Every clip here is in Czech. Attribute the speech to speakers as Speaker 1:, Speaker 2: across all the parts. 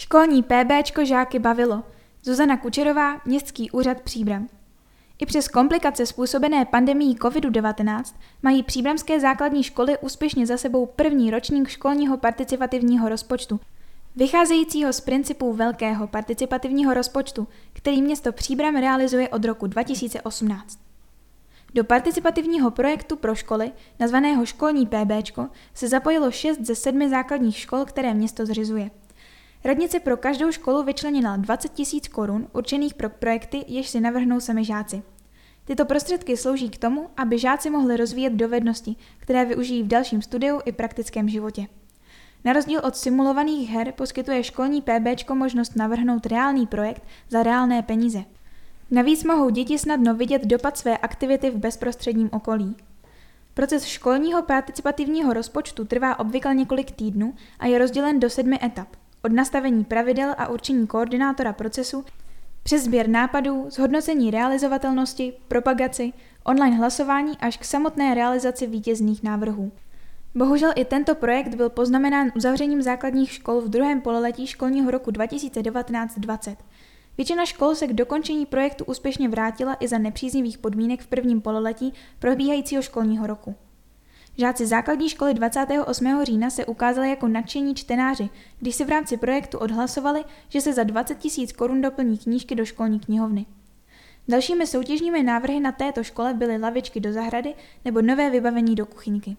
Speaker 1: Školní PBčko žáky bavilo. Zuzana Kučerová, Městský úřad Příbram. I přes komplikace způsobené pandemií COVID-19 mají příbramské základní školy úspěšně za sebou první ročník školního participativního rozpočtu, vycházejícího z principů velkého participativního rozpočtu, který město Příbram realizuje od roku 2018. Do participativního projektu pro školy, nazvaného Školní PBčko, se zapojilo šest ze sedmi základních škol, které město zřizuje. Radnice pro každou školu vyčlenila 20 tisíc korun určených pro projekty, jež si navrhnou sami žáci. Tyto prostředky slouží k tomu, aby žáci mohli rozvíjet dovednosti, které využijí v dalším studiu i praktickém životě. Na rozdíl od simulovaných her poskytuje školní PBčko možnost navrhnout reálný projekt za reálné peníze. Navíc mohou děti snadno vidět dopad své aktivity v bezprostředním okolí. Proces školního participativního rozpočtu trvá obvykle několik týdnů a je rozdělen do sedmi etap od nastavení pravidel a určení koordinátora procesu přes sběr nápadů, zhodnocení realizovatelnosti, propagaci, online hlasování až k samotné realizaci vítězných návrhů. Bohužel i tento projekt byl poznamenán uzavřením základních škol v druhém pololetí školního roku 2019-20. Většina škol se k dokončení projektu úspěšně vrátila i za nepříznivých podmínek v prvním pololetí probíhajícího školního roku. Žáci základní školy 28. října se ukázali jako nadšení čtenáři, když si v rámci projektu odhlasovali, že se za 20 tisíc korun doplní knížky do školní knihovny. Dalšími soutěžními návrhy na této škole byly lavičky do zahrady nebo nové vybavení do kuchyňky.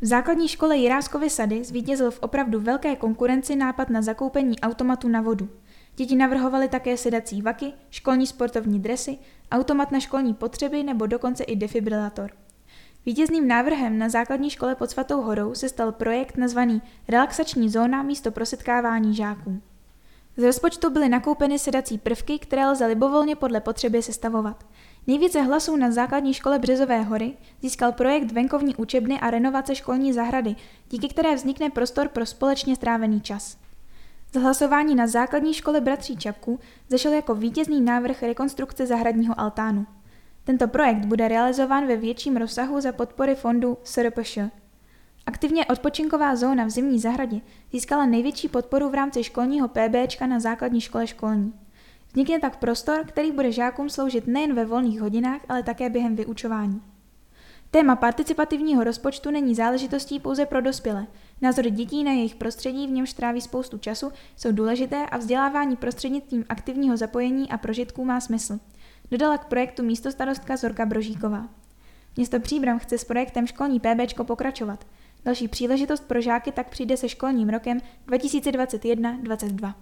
Speaker 1: V základní škole Jiráskovy sady zvítězil v opravdu velké konkurenci nápad na zakoupení automatu na vodu. Děti navrhovaly také sedací vaky, školní sportovní dresy, automat na školní potřeby nebo dokonce i defibrilator. Vítězným návrhem na základní škole pod Svatou horou se stal projekt nazvaný Relaxační zóna místo pro setkávání žáků. Z rozpočtu byly nakoupeny sedací prvky, které lze libovolně podle potřeby sestavovat. Nejvíce hlasů na základní škole Březové hory získal projekt venkovní učebny a renovace školní zahrady, díky které vznikne prostor pro společně strávený čas. Z hlasování na základní škole Bratří Čapků zešel jako vítězný návrh rekonstrukce zahradního altánu. Tento projekt bude realizován ve větším rozsahu za podpory fondu SRPŠ. Aktivně odpočinková zóna v zimní zahradě získala největší podporu v rámci školního PBčka na základní škole školní. Vznikne tak prostor, který bude žákům sloužit nejen ve volných hodinách, ale také během vyučování. Téma participativního rozpočtu není záležitostí pouze pro dospělé. Názory dětí na jejich prostředí, v němž tráví spoustu času, jsou důležité a vzdělávání prostřednictvím aktivního zapojení a prožitků má smysl. Dodala k projektu místostarostka Zorka Brožíková. Město Příbram chce s projektem Školní PBčko pokračovat. Další příležitost pro žáky tak přijde se školním rokem 2021-2022.